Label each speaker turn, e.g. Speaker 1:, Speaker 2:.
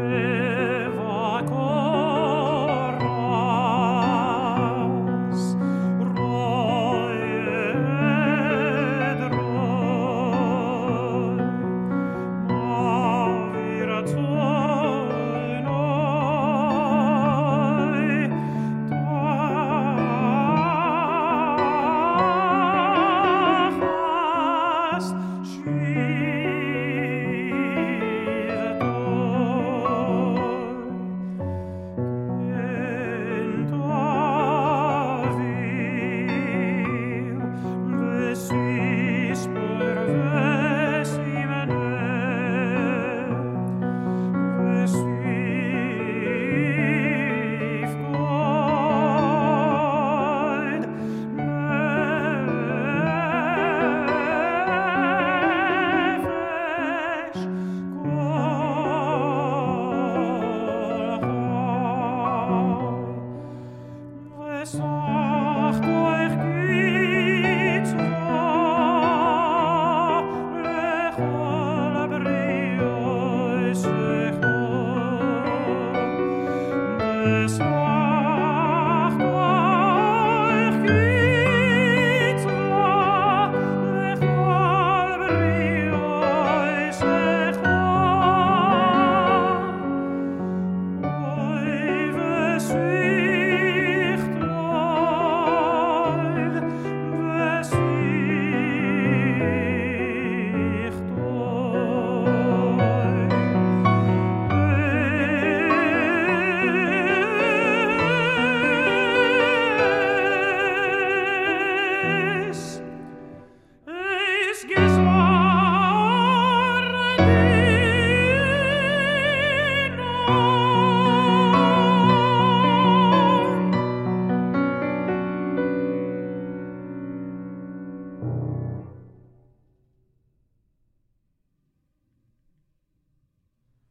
Speaker 1: Ach,